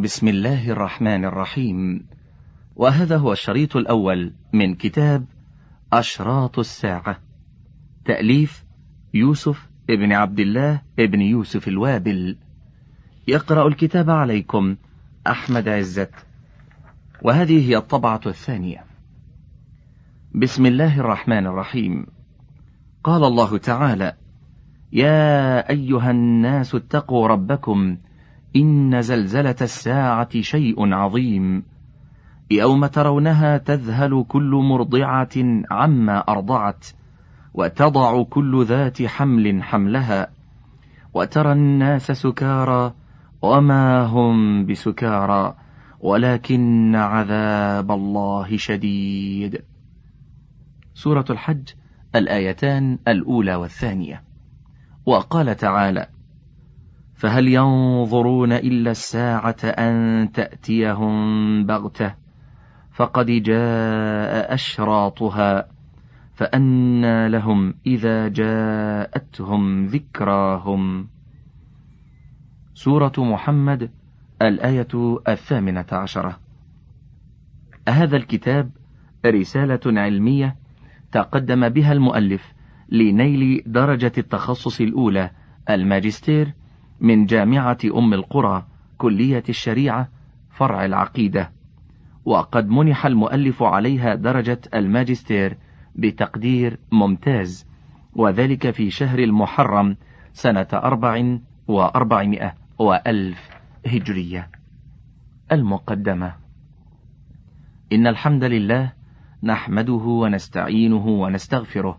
بسم الله الرحمن الرحيم. وهذا هو الشريط الأول من كتاب أشراط الساعة. تأليف يوسف ابن عبد الله ابن يوسف الوابل. يقرأ الكتاب عليكم أحمد عزت. وهذه هي الطبعة الثانية. بسم الله الرحمن الرحيم. قال الله تعالى يا أيها الناس اتقوا ربكم إن زلزلة الساعة شيء عظيم. يوم ترونها تذهل كل مرضعة عما أرضعت وتضع كل ذات حمل حملها. وترى الناس سكارى وما هم بسكارى ولكن عذاب الله شديد. سورة الحج الآيتان الأولى والثانية. وقال تعالى فهل ينظرون إلا الساعة أن تأتيهم بغتة؟ فقد جاء أشراطها فأنى لهم إذا جاءتهم ذكراهم. سورة محمد الآية الثامنة عشرة. هذا الكتاب رسالة علمية تقدم بها المؤلف لنيل درجة التخصص الأولى الماجستير من جامعة أم القرى كلية الشريعة فرع العقيدة. وقد منح المؤلف عليها درجة الماجستير بتقدير ممتاز وذلك في شهر المحرم سنة أربع وأربعمائة وألف هجرية. المقدمة إن الحمد لله نحمده ونستعينه ونستغفره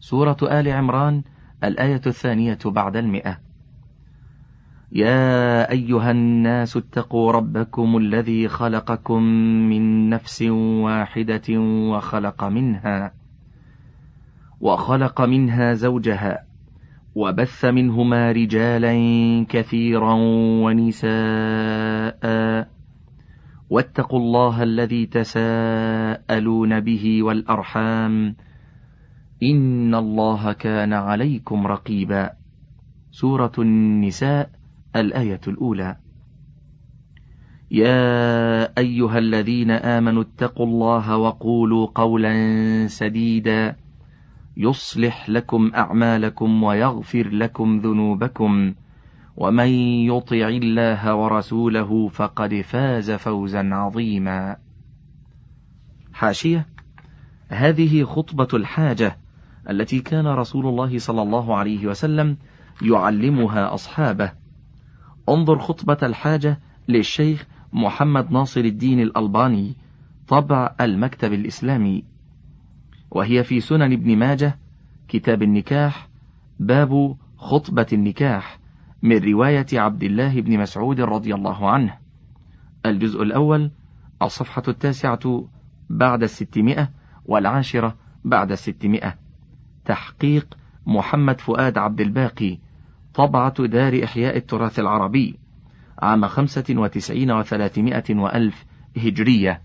سورة آل عمران الآية الثانية بعد المئة. يا أيها الناس اتقوا ربكم الذي خلقكم من نفس واحدة وخلق منها وخلق منها زوجها وبث منهما رجالا كثيرا ونساء واتقوا الله الذي تساءلون به والأرحام إن الله كان عليكم رقيبا. سورة النساء الآية الأولى. يا أيها الذين آمنوا اتقوا الله وقولوا قولا سديدا. يصلح لكم أعمالكم ويغفر لكم ذنوبكم. ومن يطع الله ورسوله فقد فاز فوزا عظيما. حاشية. هذه خطبة الحاجة. التي كان رسول الله صلى الله عليه وسلم يعلمها أصحابه. انظر خطبة الحاجة للشيخ محمد ناصر الدين الألباني طبع المكتب الإسلامي. وهي في سنن ابن ماجه كتاب النكاح باب خطبة النكاح من رواية عبد الله بن مسعود رضي الله عنه. الجزء الأول الصفحة التاسعة بعد الستمائة والعاشرة بعد الستمائة. تحقيق محمد فؤاد عبد الباقي طبعة دار إحياء التراث العربي عام خمسة وتسعين وثلاثمائة وألف هجرية.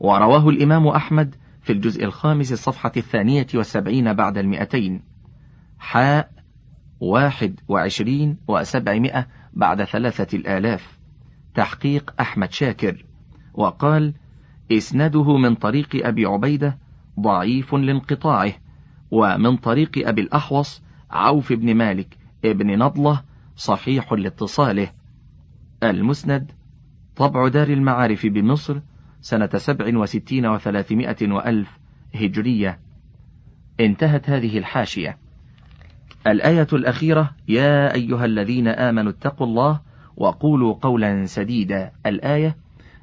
ورواه الإمام أحمد في الجزء الخامس الصفحة الثانية والسبعين بعد المئتين. حاء واحد وعشرين وسبعمائة بعد ثلاثة الآلاف. تحقيق أحمد شاكر. وقال إسناده من طريق أبي عبيدة ضعيف لانقطاعه. ومن طريق أبي الأحوص عوف بن مالك ابن نضلة صحيح لاتصاله. المسند طبع دار المعارف بمصر سنة سبع وستين وثلاثمائة وألف هجرية. انتهت هذه الحاشية. الآية الأخيرة يا أيها الذين آمنوا اتقوا الله وقولوا قولا سديدا. الآية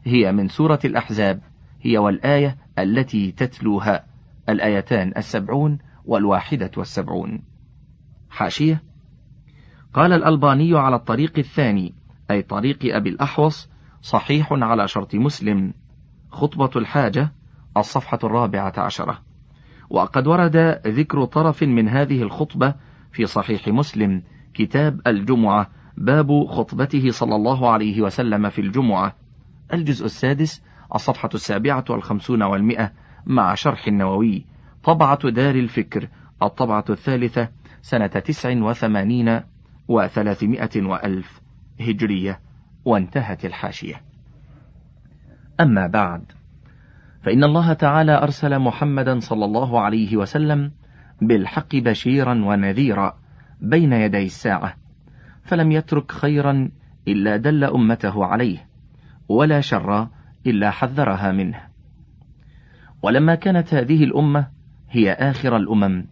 هي من سورة الأحزاب هي والآية التي تتلوها. الآيتان السبعون والواحدة والسبعون. حاشية. قال الألباني على الطريق الثاني أي طريق أبي الأحوص صحيح على شرط مسلم. خطبة الحاجة الصفحة الرابعة عشرة. وقد ورد ذكر طرف من هذه الخطبة في صحيح مسلم كتاب الجمعة باب خطبته صلى الله عليه وسلم في الجمعة. الجزء السادس الصفحة السابعة والخمسون والمئة مع شرح النووي. طبعة دار الفكر الطبعة الثالثة سنة تسع وثمانين وثلاثمائة وألف هجرية وانتهت الحاشية. أما بعد فإن الله تعالى أرسل محمدا صلى الله عليه وسلم بالحق بشيرا ونذيرا بين يدي الساعة فلم يترك خيرا إلا دل أمته عليه ولا شر إلا حذرها منه. ولما كانت هذه الأمة هي آخر الأمم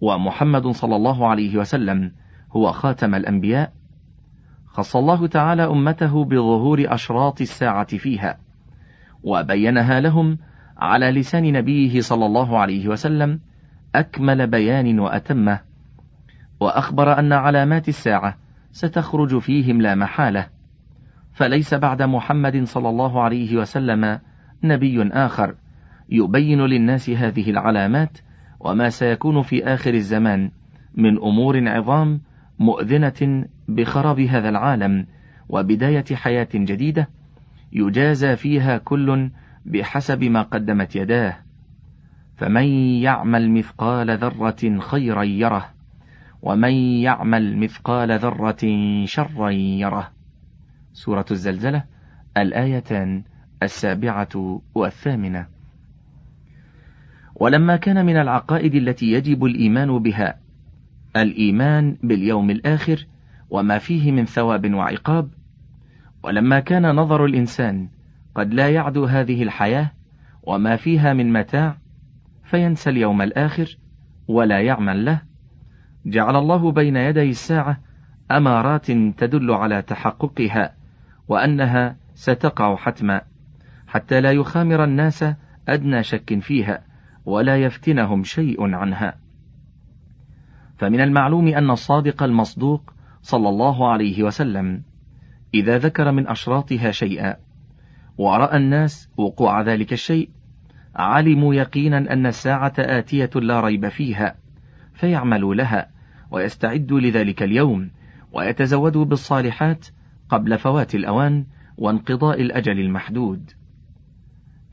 ومحمد صلى الله عليه وسلم هو خاتم الأنبياء. خص الله تعالى أمته بظهور أشراط الساعة فيها وبينها لهم على لسان نبيه صلى الله عليه وسلم أكمل بيان وأتمة. وأخبر أن علامات الساعة ستخرج فيهم لا محالة. فليس بعد محمد صلى الله عليه وسلم نبي آخر. يبين للناس هذه العلامات وما سيكون في آخر الزمان من أمور عظام مؤذنة بخراب هذا العالم وبداية حياة جديدة يجازى فيها كل بحسب ما قدمت يداه. فمن يعمل مثقال ذرة خيرا يره ومن يعمل مثقال ذرة شرا يره. سورة الزلزلة الآيتان السابعة والثامنة. ولما كان من العقائد التي يجب الإيمان بها الإيمان باليوم الآخر وما فيه من ثواب وعقاب ولما كان نظر الإنسان قد لا يعدو هذه الحياة وما فيها من متاع فينسى اليوم الآخر ولا يعمل له. جعل الله بين يدي الساعة أمارات تدل على تحققها وأنها ستقع حتما حتى لا يخامر الناس أدنى شك فيها. ولا يفتنهم شيء عنها. فمن المعلوم أن الصادق المصدوق صلى الله عليه وسلم إذا ذكر من أشراطها شيئا ورأى الناس وقوع ذلك الشيء علموا يقينا أن الساعة آتية لا ريب فيها فيعملوا لها ويستعدوا لذلك اليوم ويتزودوا بالصالحات قبل فوات الأوان وانقضاء الأجل المحدود.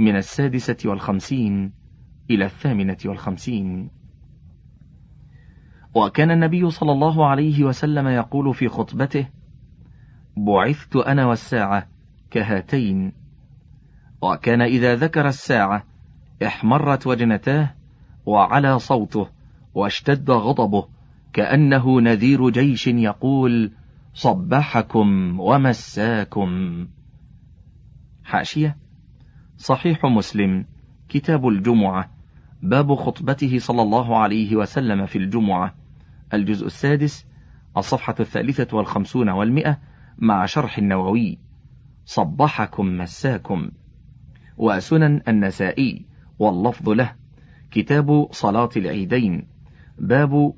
من السادسة والخمسين إلى الثامنة والخمسين. وكان النبي صلى الله عليه وسلم يقول في خطبته بعثت أنا والساعة كهاتين وكان إذا ذكر الساعة احمرت وجنتاه وعلى صوته واشتد غضبه كأنه نذير جيش يقول صبحكم ومساكم حاشية صحيح مسلم. كتاب الجمعة. باب خطبته صلى الله عليه وسلم في الجمعة. الجزء السادس الصفحة الثالثة والخمسون والمئة مع شرح النووي. صبحكم مساكم. وسنن النسائي. واللفظ له. كتاب صلاة العيدين. باب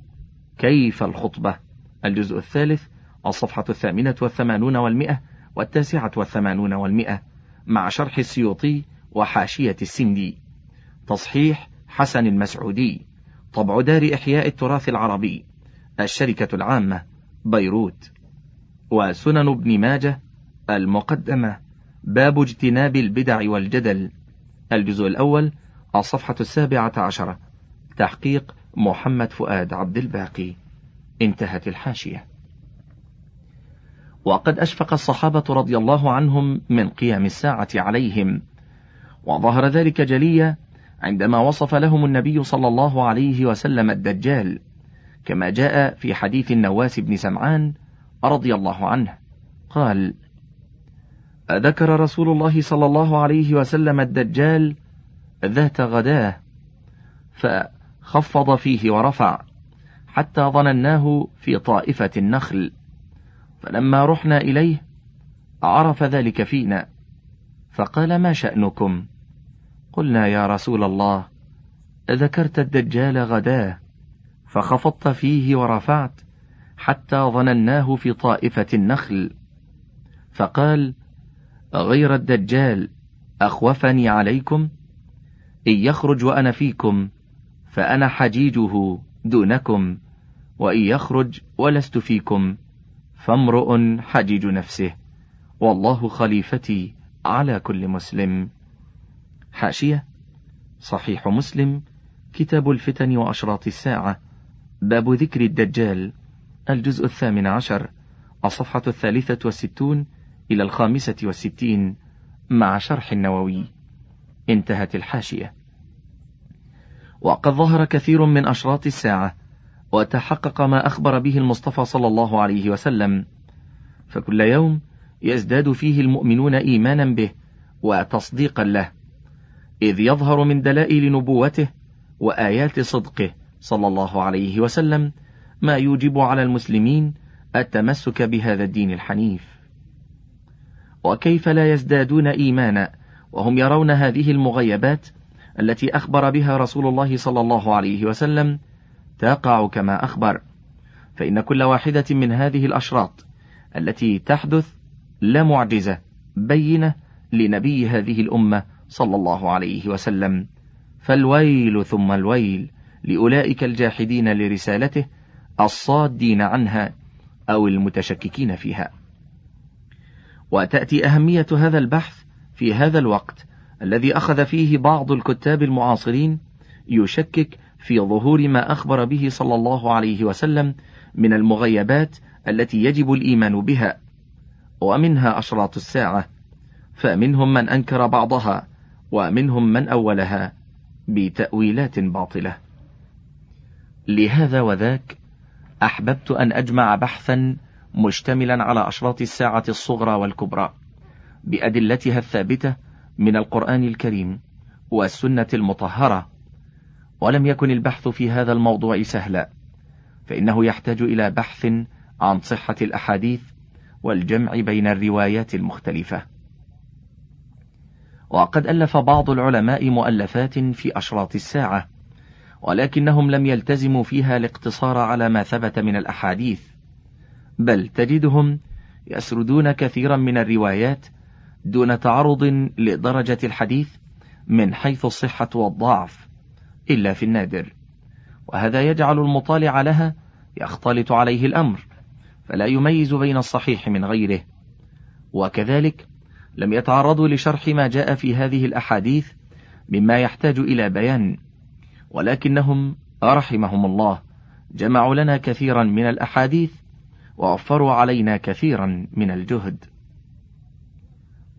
كيف الخطبة. الجزء الثالث الصفحة الثامنة والثمانون والمئة والتاسعة والثمانون والمئة. مع شرح السيوطي وحاشية السندي. تصحيح حسن المسعودي. طبع دار إحياء التراث العربي. الشركة العامة بيروت. وسنن ابن ماجه المقدمة. باب اجتناب البدع والجدل. الجزء الأول الصفحة السابعة عشرة. تحقيق محمد فؤاد عبد الباقي. انتهت الحاشية. وقد أشفق الصحابة رضي الله عنهم من قيام الساعة عليهم. وظهر ذلك جليا عندما وصف لهم النبي صلى الله عليه وسلم الدجال كما جاء في حديث النواس بن سمعان رضي الله عنه. قال ذكر رسول الله صلى الله عليه وسلم الدجال ذات غداة فخفض فيه ورفع حتى ظنناه في طائفة النخل. فلما رحنا إليه عرف ذلك فينا فقال ما شأنكم؟ قلنا يا رسول الله ذكرت الدجال غداه فخفضت فيه ورفعت حتى ظنناه في طائفة النخل. فقال غير الدجال أخوفني عليكم؟ إن يخرج وأنا فيكم فأنا حجيجه دونكم وإن يخرج ولست فيكم. فامرؤ حجيج نفسه والله خليفتي على كل مسلم. حاشية صحيح مسلم كتاب الفتن وأشراط الساعة باب ذكر الدجال الجزء الثامن عشر الصفحة الثالثة والستون إلى الخامسة والستين مع شرح النووي. انتهت الحاشية. وقد ظهر كثير من أشراط الساعة وتحقق ما أخبر به المصطفى صلى الله عليه وسلم. فكل يوم يزداد فيه المؤمنون إيمانا به وتصديقا له إذ يظهر من دلائل نبوته وآيات صدقه صلى الله عليه وسلم ما يوجب على المسلمين التمسك بهذا الدين الحنيف. وكيف لا يزدادون إيمانا وهم يرون هذه المغيبات التي أخبر بها رسول الله صلى الله عليه وسلم تقع كما أخبر. فإن كل واحدة من هذه الأشراط التي تحدث لا معجزة بينة لنبي هذه الأمة صلى الله عليه وسلم. فالويل ثم الويل لأولئك الجاحدين لرسالته الصادين عنها أو المتشككين فيها. وتأتي أهمية هذا البحث في هذا الوقت الذي أخذ فيه بعض الكتاب المعاصرين يشكك في ظهور ما أخبر به صلى الله عليه وسلم من المغيبات التي يجب الإيمان بها ومنها أشراط الساعة فمنهم من أنكر بعضها ومنهم من أولها بتأويلات باطلة. لهذا وذاك أحببت أن أجمع بحثا مشتملا على أشراط الساعة الصغرى والكبرى بأدلتها الثابتة من القرآن الكريم والسنة المطهرة ولم يكن البحث في هذا الموضوع سهلا فإنه يحتاج إلى بحث عن صحة الأحاديث والجمع بين الروايات المختلفة. وقد ألف بعض العلماء مؤلفات في أشراط الساعة ولكنهم لم يلتزموا فيها الاقتصار على ما ثبت من الأحاديث بل تجدهم يسردون كثيرا من الروايات دون تعرض لدرجة الحديث من حيث الصحة والضعف. إلا في النادر. وهذا يجعل المطالع لها يختلط عليه الأمر فلا يميز بين الصحيح من غيره. وكذلك لم يتعرضوا لشرح ما جاء في هذه الأحاديث مما يحتاج إلى بيان ولكنهم رحمهم الله جمعوا لنا كثيرا من الأحاديث ووفروا علينا كثيرا من الجهد.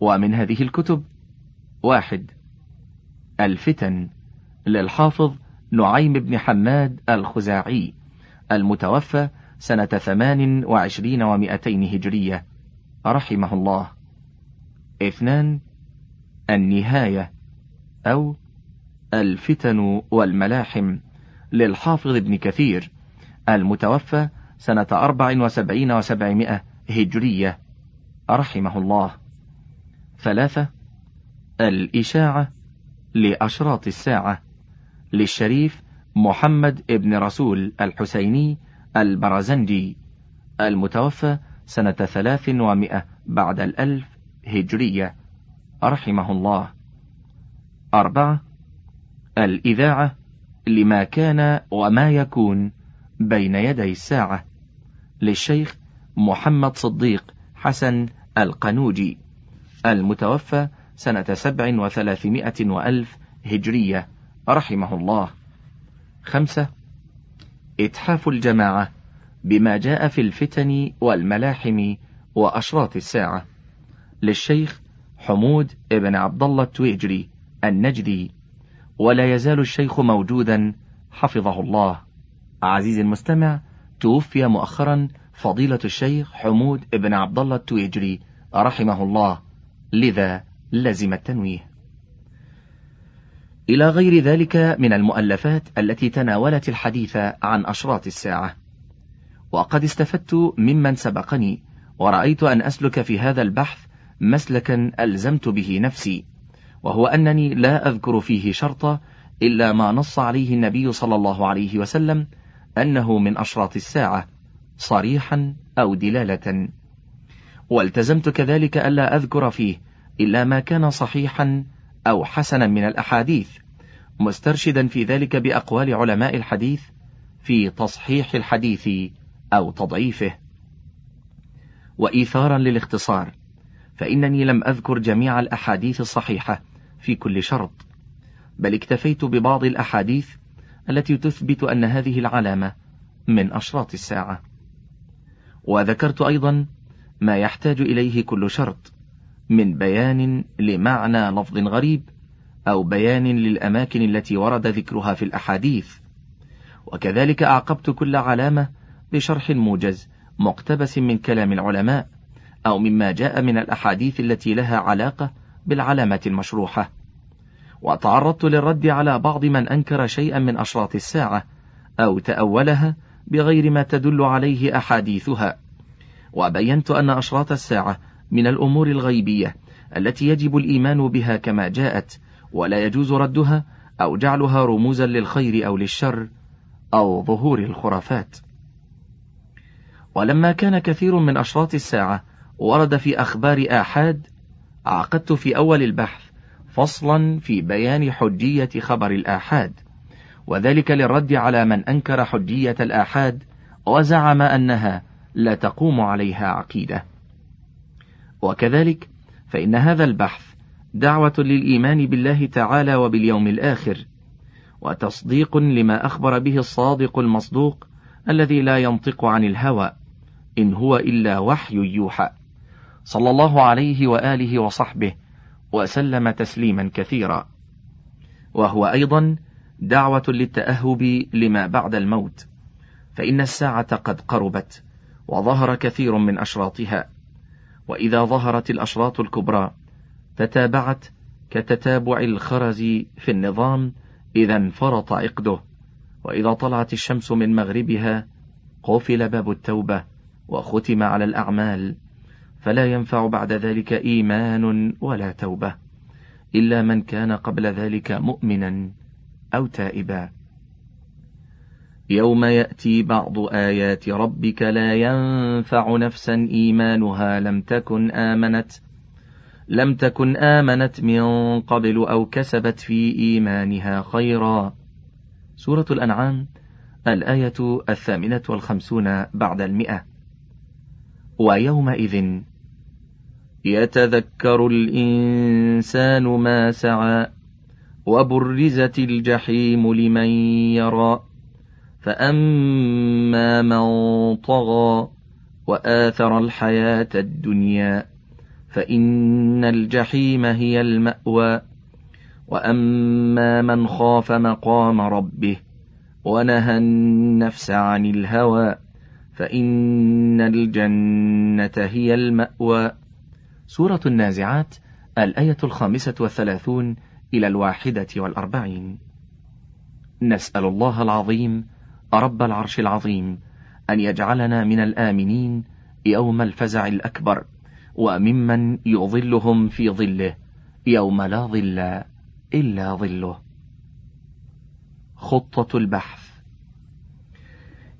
ومن هذه الكتب واحد الفتن. للحافظ نعيم بن حماد الخزاعي المتوفى سنة ثمان وعشرين ومائتين هجرية. رحمه الله. اثنان النهاية أو الفتن والملاحم للحافظ ابن كثير المتوفى سنة أربع وسبعين وسبعمائة هجرية. رحمه الله. ثلاثة الإشاعة لأشراط الساعة. للشريف محمد ابن رسول الحسيني البرزنجي المتوفى سنة ثلاث ومائة بعد الألف هجرية رحمه الله. أربعة الإذاعة لما كان وما يكون بين يدي الساعة للشيخ محمد صديق حسن القنوجي المتوفى سنة سبع وثلاثمائة وألف هجرية. رحمه الله. خمسة إتحاف الجماعة بما جاء في الفتن والملاحم وأشراط الساعة. للشيخ حمود ابن عبد الله التويجري النجدي. ولا يزال الشيخ موجودا حفظه الله. عزيزي المستمع توفي مؤخرا فضيلة الشيخ حمود ابن عبد الله التويجري رحمه الله. لذا لزم التنويه. إلى غير ذلك من المؤلفات التي تناولت الحديث عن أشراط الساعة. وقد استفدت ممن سبقني ورأيت أن أسلك في هذا البحث مسلكا ألزمت به نفسي وهو أنني لا أذكر فيه شرطا إلا ما نص عليه النبي صلى الله عليه وسلم أنه من أشراط الساعة صريحا أو دلالة. والتزمت كذلك ألا أذكر فيه إلا ما كان صحيحا أو حسنا من الأحاديث مسترشدا في ذلك بأقوال علماء الحديث في تصحيح الحديث أو تضعيفه. وإيثارا للاختصار فإنني لم أذكر جميع الأحاديث الصحيحة في كل شرط بل اكتفيت ببعض الأحاديث التي تثبت أن هذه العلامة من أشراط الساعة. وذكرت أيضا ما يحتاج إليه كل شرط من بيان لمعنى لفظ غريب أو بيان للأماكن التي ورد ذكرها في الأحاديث. وكذلك أعقبت كل علامة بشرح موجز مقتبس من كلام العلماء أو مما جاء من الأحاديث التي لها علاقة بالعلامات المشروحة. وتعرضت للرد على بعض من أنكر شيئا من أشراط الساعة أو تأولها بغير ما تدل عليه أحاديثها. وبينت أن أشراط الساعة من الأمور الغيبية التي يجب الإيمان بها كما جاءت ولا يجوز ردها أو جعلها رموزا للخير أو للشر أو ظهور الخرافات. ولما كان كثير من أشراط الساعة ورد في أخبار آحاد عقدت في أول البحث فصلا في بيان حجية خبر الآحاد وذلك للرد على من أنكر حجية الآحاد وزعم أنها لا تقوم عليها عقيدة. وكذلك فإن هذا البحث دعوة للإيمان بالله تعالى وباليوم الآخر وتصديق لما أخبر به الصادق المصدوق الذي لا ينطق عن الهوى إن هو إلا وحي يوحى. صلى الله عليه وآله وصحبه وسلم تسليما كثيرا. وهو أيضا دعوة للتأهب لما بعد الموت فإن الساعة قد قربت وظهر كثير من أشراطها. وإذا ظهرت الأشراط الكبرى تتابعت كتتابع الخرز في النظام إذا انفرط عقده وإذا طلعت الشمس من مغربها قفل باب التوبة وختم على الأعمال. فلا ينفع بعد ذلك إيمان ولا توبة إلا من كان قبل ذلك مؤمنا أو تائبا. يوم يأتي بعض آيات ربك لا ينفع نفسا إيمانها لم تكن آمنت لم تكن آمنت من قبل أو كسبت في إيمانها خيرا. سورة الأنعام الآية الثامنة والخمسون بعد المئة. ويومئذ يتذكر الإنسان ما سعى وبرزت الجحيم لمن يرى. فأما من طغى وآثر الحياة الدنيا فإن الجحيم هي المأوى وأما من خاف مقام ربه ونهى النفس عن الهوى فإن الجنة هي المأوى سورة النازعات الآية الخامسة والثلاثون إلى الواحدة والأربعين. نسأل الله العظيم رب العرش العظيم أن يجعلنا من الآمنين يوم الفزع الأكبر وممن يظلهم في ظله يوم لا ظل إلا ظله. خطة البحث.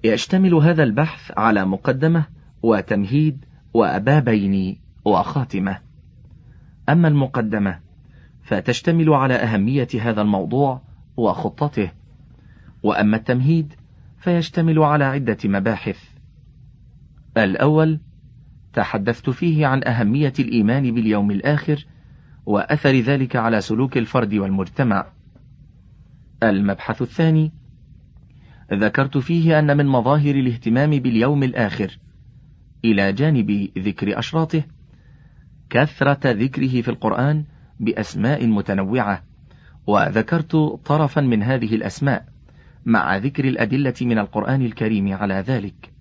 يشتمل هذا البحث على مقدمة وتمهيد وأبابين وخاتمة. أما المقدمة فتشتمل على أهمية هذا الموضوع وخطته. وأما التمهيد فيشتمل على عدة مباحث الأول تحدثت فيه عن أهمية الإيمان باليوم الآخر وأثر ذلك على سلوك الفرد والمجتمع. المبحث الثاني ذكرت فيه أن من مظاهر الاهتمام باليوم الآخر إلى جانب ذكر أشراطه كثرة ذكره في القرآن بأسماء متنوعة، وذكرت طرفا من هذه الأسماء مع ذكر الأدلة من القرآن الكريم على ذلك.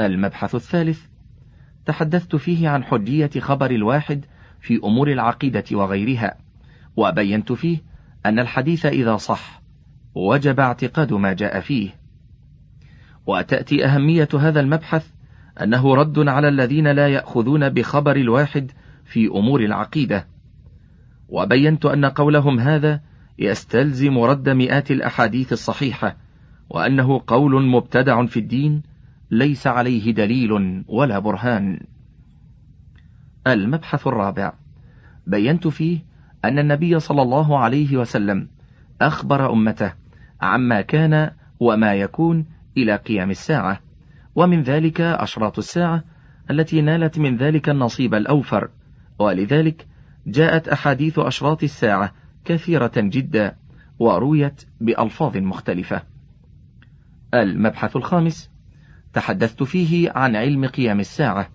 المبحث الثالث تحدثت فيه عن حجية خبر الواحد في أمور العقيدة وغيرها وبينت فيه أن الحديث إذا صح وجب اعتقاد ما جاء فيه وتأتي أهمية هذا المبحث أنه رد على الذين لا يأخذون بخبر الواحد في أمور العقيدة وبينت أن قولهم هذا يستلزم رد مئات الأحاديث الصحيحة وأنه قول مبتدع في الدين ليس عليه دليل ولا برهان. المبحث الرابع. بينت فيه أن النبي صلى الله عليه وسلم أخبر أمته عما كان وما يكون إلى قيام الساعة ومن ذلك أشراط الساعة التي نالت من ذلك النصيب الأوفر ولذلك جاءت أحاديث أشراط الساعة كثيرة جدا ورويت بألفاظ مختلفة. المبحث الخامس تحدثت فيه عن علم قيام الساعة،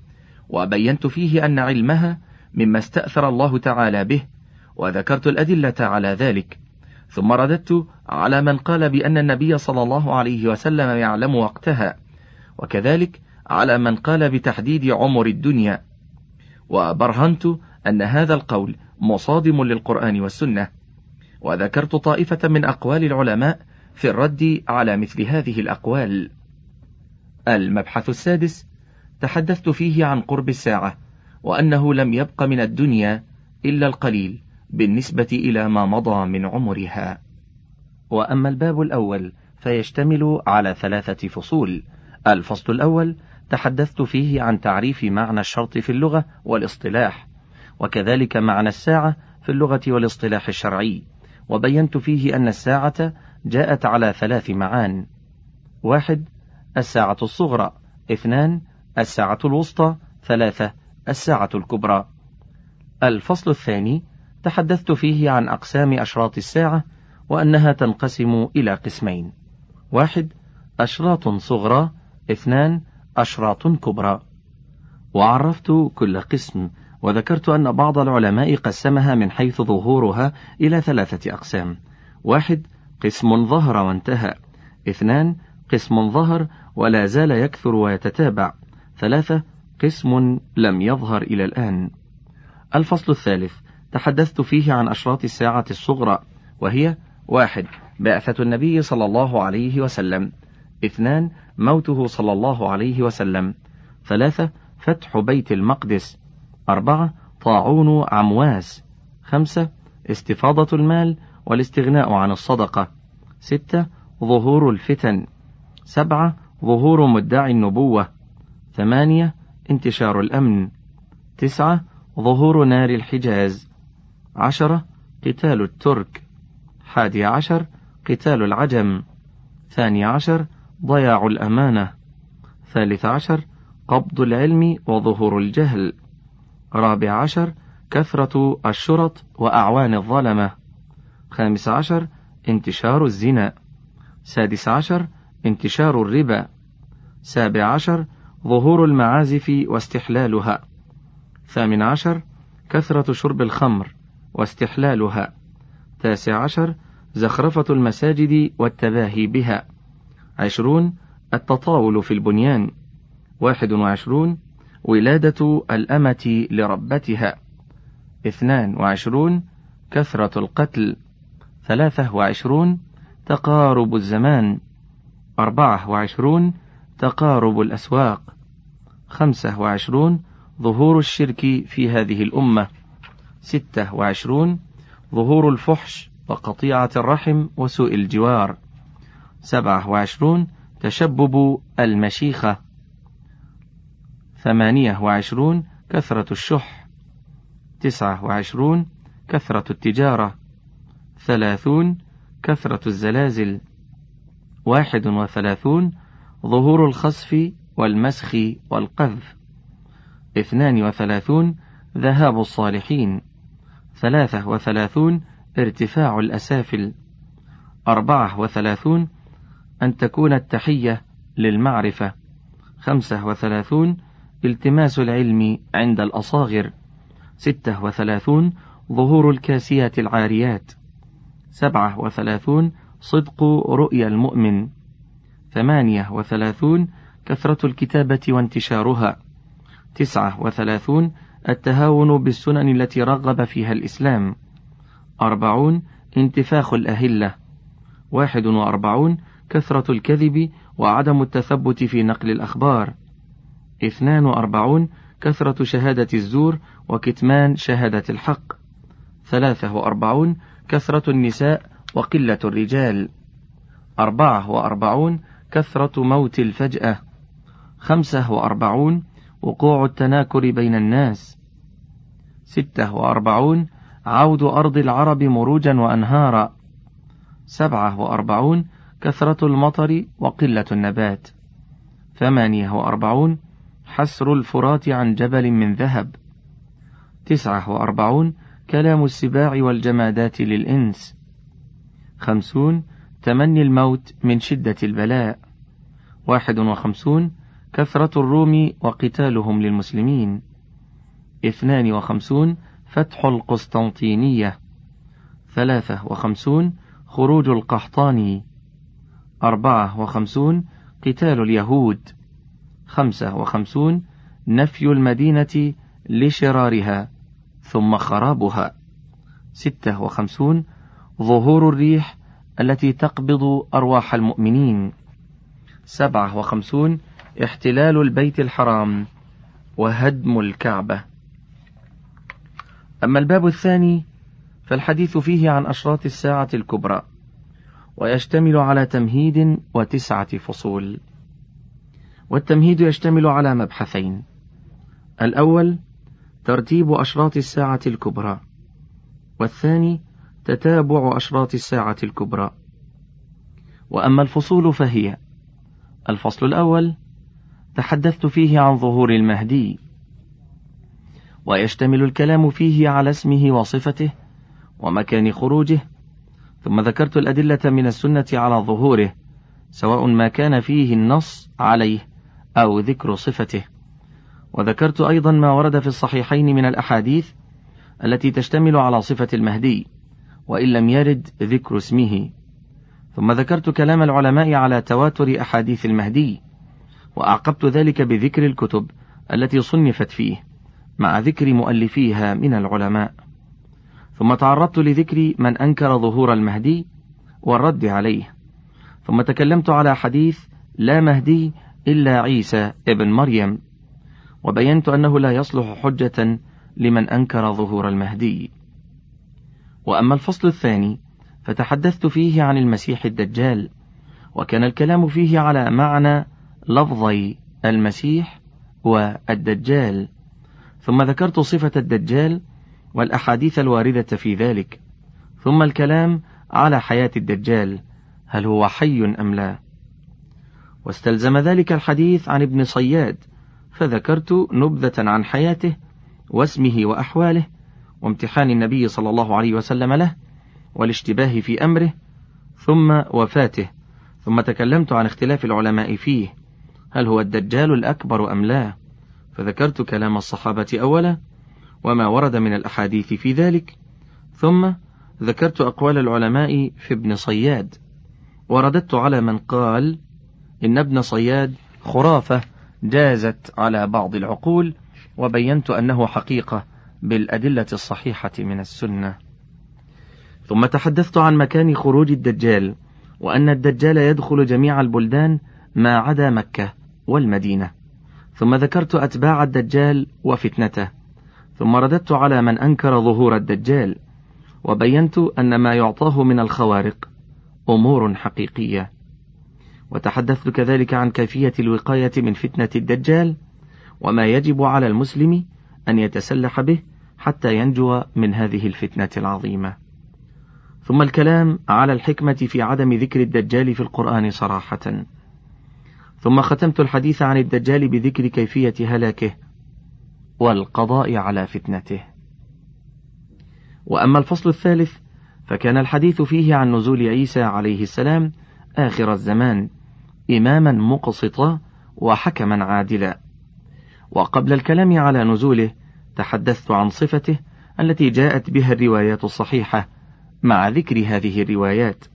وبينت فيه أن علمها مما استأثر الله تعالى به، وذكرت الأدلة على ذلك، ثم رددت على من قال بأن النبي صلى الله عليه وسلم يعلم وقتها، وكذلك على من قال بتحديد عمر الدنيا، وبرهنت أن هذا القول مصادم للقرآن والسنة، وذكرت طائفة من أقوال العلماء في الرد على مثل هذه الأقوال. المبحث السادس تحدثت فيه عن قرب الساعة، وأنه لم يبق من الدنيا إلا القليل بالنسبة إلى ما مضى من عمرها. وأما الباب الأول فيشتمل على ثلاثة فصول. الفصل الأول تحدثت فيه عن تعريف معنى الشرط في اللغة والاصطلاح، وكذلك معنى الساعة في اللغة والاصطلاح الشرعي، وبينت فيه أن الساعة جاءت على ثلاث معان: واحد الساعة الصغرى، اثنان الساعة الوسطى، ثلاثة الساعة الكبرى. الفصل الثاني تحدثت فيه عن أقسام أشراط الساعة وأنها تنقسم إلى قسمين: واحد أشراط صغرى، اثنان أشراط كبرى. وعرفت كل قسم وذكرت أن بعض العلماء قسمها من حيث ظهورها إلى ثلاثة أقسام. واحد قسم ظهر وانتهى. اثنان قسم ظهر ولا زال يكثر ويتتابع. ثلاثة قسم لم يظهر إلى الآن. الفصل الثالث تحدثت فيه عن أشراط الساعة الصغرى وهي واحد بعثة النبي صلى الله عليه وسلم. اثنان موته صلى الله عليه وسلم. ثلاثة فتح بيت المقدس. أربعة طاعون عمواس. خمسة استفاضة المال والاستغناء عن الصدقة. ستة ظهور الفتن. سبعة ظهور مدعي النبوة. ثمانية انتشار الأمن. تسعة ظهور نار الحجاز. عشرة قتال الترك. حادي عشر قتال العجم. ثاني عشر ضياع الأمانة. ثالث عشر قبض العلم وظهور الجهل. رابع عشر كثرة الشرط وأعوان الظلمة. خامس عشر انتشار الزنا. سادس عشر انتشار الربا. سابع عشر ظهور المعازف واستحلالها. ثامن عشر كثرة شرب الخمر واستحلالها. تاسع عشر زخرفة المساجد والتباهي بها. عشرون التطاول في البنيان. واحد وعشرون ولادة الأمة لربتها. اثنان وعشرون كثرة القتل. ثلاثة وعشرون تقارب الزمان. أربعة وعشرون تقارب الأسواق. خمسة وعشرون ظهور الشرك في هذه الأمة. ستة وعشرون ظهور الفحش وقطيعة الرحم وسوء الجوار. سبعة وعشرون تشبب المشيخة. ثمانية وعشرون كثرة الشح تسعة وعشرون كثرة التجارة ثلاثون كثرة الزلازل واحد وثلاثون ظهور الخسف والمسخ والقذف اثنان وثلاثون ذهاب الصالحين ثلاثة وثلاثون ارتفاع الأسافل أربعة وثلاثون أن تكون التحية للمعرفة خمسة وثلاثون التماس العلم عند الأصاغر. ستة وثلاثون ظهور الكاسيات العاريات. سبعة وثلاثون صدق رؤيا المؤمن. ثمانية وثلاثون كثرة الكتابة وانتشارها. تسعة وثلاثون التهاون بالسنن التي رغب فيها الإسلام. أربعون انتفاخ الأهلة. واحد وأربعون كثرة الكذب وعدم التثبت في نقل الأخبار. اثنان وأربعون كثرة شهادة الزور وكتمان شهادة الحق. ثلاثة وأربعون كثرة النساء وقلة الرجال. أربعة وأربعون كثرة موت الفجأة. خمسة وأربعون وقوع التناكر بين الناس. ستة وأربعون عود أرض العرب مروجا وأنهارا. سبعة وأربعون كثرة المطر وقلة النبات. ثمانية وأربعون حسر الفرات عن جبل من ذهب. تسعة وأربعون كلام السباع والجمادات للإنس. خمسون تمني الموت من شدة البلاء. واحد وخمسون كثرة الروم وقتالهم للمسلمين. اثنان وخمسون فتح القسطنطينية. ثلاثة وخمسون خروج القحطاني. أربعة وخمسون قتال اليهود. خمسة وخمسون نفي المدينة لشرارها ثم خرابها. ستة وخمسون ظهور الريح التي تقبض أرواح المؤمنين. سبعة وخمسون احتلال البيت الحرام وهدم الكعبة. أما الباب الثاني فالحديث فيه عن أشراط الساعة الكبرى ويشتمل على تمهيد وتسعة فصول. والتمهيد يشتمل على مبحثين. الأول ترتيب أشراط الساعة الكبرى. والثاني تتابع أشراط الساعة الكبرى. وأما الفصول فهي الفصل الأول تحدثت فيه عن ظهور المهدي. ويشتمل الكلام فيه على اسمه وصفته ومكان خروجه. ثم ذكرت الأدلة من السنة على ظهوره سواء ما كان فيه النص عليه. أو ذكر صفته. وذكرت أيضا ما ورد في الصحيحين من الأحاديث التي تشتمل على صفة المهدي وإن لم يرد ذكر اسمه. ثم ذكرت كلام العلماء على تواتر أحاديث المهدي وأعقبت ذلك بذكر الكتب التي صنفت فيه مع ذكر مؤلفيها من العلماء. ثم تعرضت لذكر من أنكر ظهور المهدي والرد عليه. ثم تكلمت على حديث لا مهدي إلا عيسى ابن مريم وبينت أنه لا يصلح حجة لمن أنكر ظهور المهدي. وأما الفصل الثاني فتحدثت فيه عن المسيح الدجال وكان الكلام فيه على معنى لفظي المسيح والدجال. ثم ذكرت صفة الدجال والأحاديث الواردة في ذلك. ثم الكلام على حياة الدجال هل هو حي أم لا؟ واستلزم ذلك الحديث عن ابن صياد فذكرت نبذة عن حياته واسمه وأحواله وامتحان النبي صلى الله عليه وسلم له والاشتباه في أمره ثم وفاته ثم تكلمت عن اختلاف العلماء فيه هل هو الدجال الأكبر أم لا؟ فذكرت كلام الصحابة أولا وما ورد من الأحاديث في ذلك ثم ذكرت أقوال العلماء في ابن صياد ورددت على من قال إن ابن صياد خرافة جازت على بعض العقول وبينت أنه حقيقة بالأدلة الصحيحة من السنة. ثم تحدثت عن مكان خروج الدجال وأن الدجال يدخل جميع البلدان ما عدا مكة والمدينة. ثم ذكرت أتباع الدجال وفتنته. ثم رددت على من أنكر ظهور الدجال وبينت أن ما يعطاه من الخوارق أمور حقيقية. وتحدثت كذلك عن كيفية الوقاية من فتنة الدجال وما يجب على المسلم أن يتسلح به حتى ينجو من هذه الفتنة العظيمة ثم الكلام على الحكمة في عدم ذكر الدجال في القرآن صراحة ثم ختمت الحديث عن الدجال بذكر كيفية هلاكه والقضاء على فتنته. وأما الفصل الثالث فكان الحديث فيه عن نزول عيسى عليه السلام آخر الزمان إماما مقسطا وحكما عادلا. وقبل الكلام على نزوله تحدثت عن صفته التي جاءت بها الروايات الصحيحة مع ذكر هذه الروايات.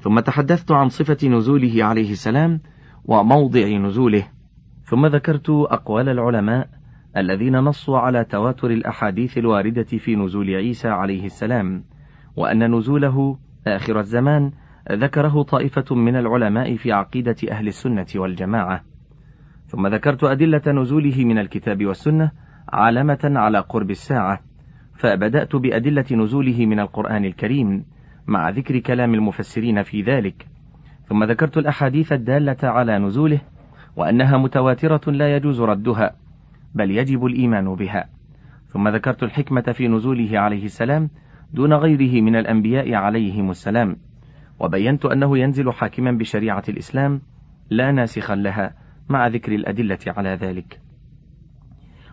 ثم تحدثت عن صفة نزوله عليه السلام وموضع نزوله ثم ذكرت أقوال العلماء الذين نصوا على تواتر الأحاديث الواردة في نزول عيسى عليه السلام وأن نزوله آخر الزمان ذكره طائفة من العلماء في عقيدة أهل السنة والجماعة. ثم ذكرت أدلة نزوله من الكتاب والسنة علامة على قرب الساعة. فبدأت بأدلة نزوله من القرآن الكريم مع ذكر كلام المفسرين في ذلك. ثم ذكرت الأحاديث الدالة على نزوله وأنها متواترة لا يجوز ردها بل يجب الإيمان بها. ثم ذكرت الحكمة في نزوله عليه السلام دون غيره من الأنبياء عليهم السلام. وبينت أنه ينزل حاكما بشريعة الإسلام لا ناسخا لها مع ذكر الأدلة على ذلك.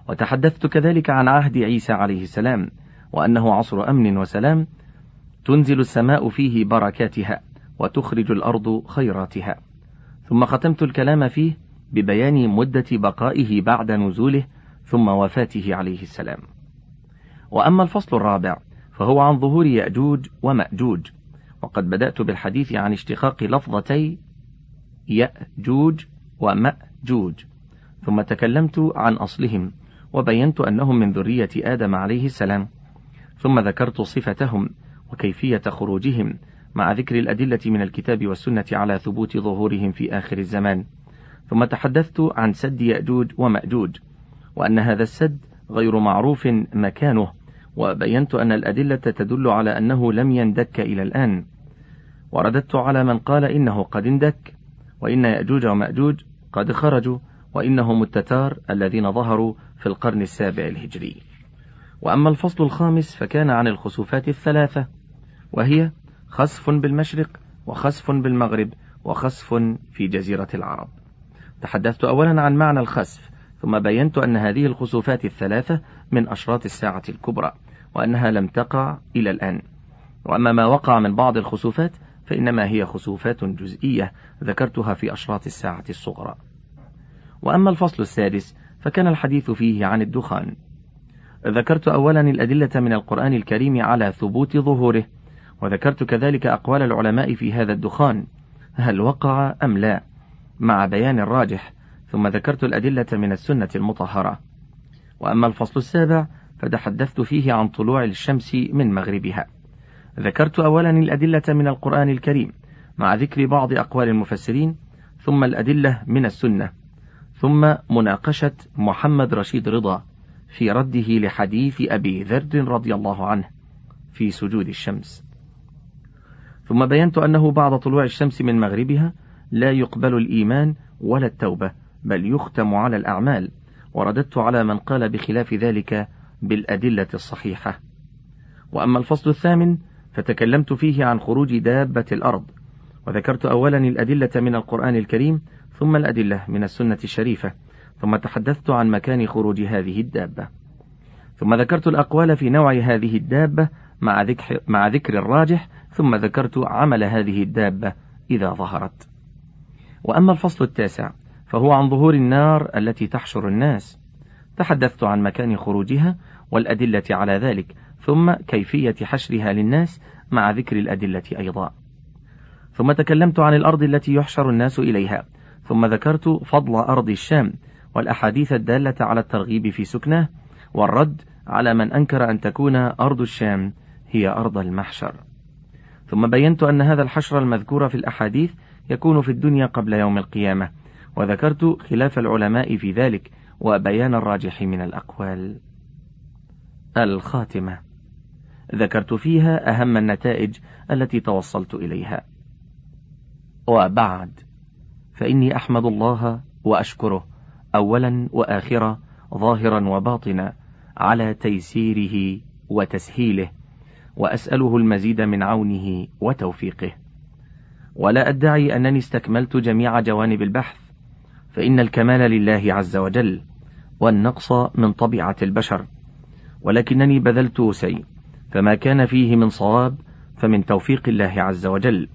وتحدثت كذلك عن عهد عيسى عليه السلام وأنه عصر أمن وسلام تنزل السماء فيه بركاتها وتخرج الأرض خيراتها. ثم ختمت الكلام فيه ببيان مدة بقائه بعد نزوله ثم وفاته عليه السلام. وأما الفصل الرابع فهو عن ظهور يأجوج ومأجوج. وقد بدأت بالحديث عن اشتقاق لفظتي يأجوج ومأجوج ثم تكلمت عن أصلهم وبينت أنهم من ذرية آدم عليه السلام ثم ذكرت صفتهم وكيفية خروجهم مع ذكر الأدلة من الكتاب والسنة على ثبوت ظهورهم في آخر الزمان ثم تحدثت عن سد يأجوج ومأجوج وأن هذا السد غير معروف مكانه وبينت أن الأدلة تدل على أنه لم يندك إلى الآن. ورددت على من قال إنه قد اندك وإن يأجوج ومأجوج قد خرجوا وإنهم التتار الذين ظهروا في القرن السابع الهجري. وأما الفصل الخامس فكان عن الخسوفات الثلاثة وهي خسف بالمشرق وخسف بالمغرب وخسف في جزيرة العرب. تحدثت أولا عن معنى الخسف ثم بينت أن هذه الخسوفات الثلاثة من أشراط الساعة الكبرى وأنها لم تقع إلى الآن. وأما ما وقع من بعض الخسوفات فإنما هي خسوفات جزئية ذكرتها في أشراط الساعة الصغرى. وأما الفصل السادس فكان الحديث فيه عن الدخان. ذكرت أولا الأدلة من القرآن الكريم على ثبوت ظهوره وذكرت كذلك أقوال العلماء في هذا الدخان هل وقع أم لا مع بيان الراجح ثم ذكرت الأدلة من السنة المطهرة. وأما الفصل السابع فتحدثت فيه عن طلوع الشمس من مغربها. ذكرت أولا الأدلة من القرآن الكريم مع ذكر بعض أقوال المفسرين ثم الأدلة من السنة ثم مناقشة محمد رشيد رضا في رده لحديث أبي ذر رضي الله عنه في سجود الشمس. ثم بينت أنه بعد طلوع الشمس من مغربها لا يقبل الإيمان ولا التوبة بل يختم على الأعمال ورددت على من قال بخلاف ذلك بالأدلة الصحيحة. وأما الفصل الثامن فتكلمت فيه عن خروج دابة الأرض وذكرت أولا الأدلة من القرآن الكريم ثم الأدلة من السنة الشريفة ثم تحدثت عن مكان خروج هذه الدابة. ثم ذكرت الأقوال في نوع هذه الدابة مع ذكر, الراجح ثم ذكرت عمل هذه الدابة إذا ظهرت. وأما الفصل التاسع فهو عن ظهور النار التي تحشر الناس. تحدثت عن مكان خروجها والأدلة على ذلك. ثم كيفية حشرها للناس مع ذكر الأدلة أيضا. ثم تكلمت عن الأرض التي يحشر الناس إليها. ثم ذكرت فضل أرض الشام والأحاديث الدالة على الترغيب في سكنه والرد على من أنكر أن تكون أرض الشام هي أرض المحشر. ثم بينت أن هذا الحشر المذكور في الأحاديث يكون في الدنيا قبل يوم القيامة. وذكرت خلاف العلماء في ذلك وبيان الراجح من الأقوال. الخاتمة. ذكرت فيها أهم النتائج التي توصلت إليها. وبعد فإني أحمد الله وأشكره أولا وآخرا ظاهرا وباطنا على تيسيره وتسهيله وأسأله المزيد من عونه وتوفيقه. ولا أدعي أنني استكملت جميع جوانب البحث فإن الكمال لله عز وجل والنقص من طبيعة البشر ولكنني بذلت وسعي فما كان فيه من صواب فمن توفيق الله عز وجل.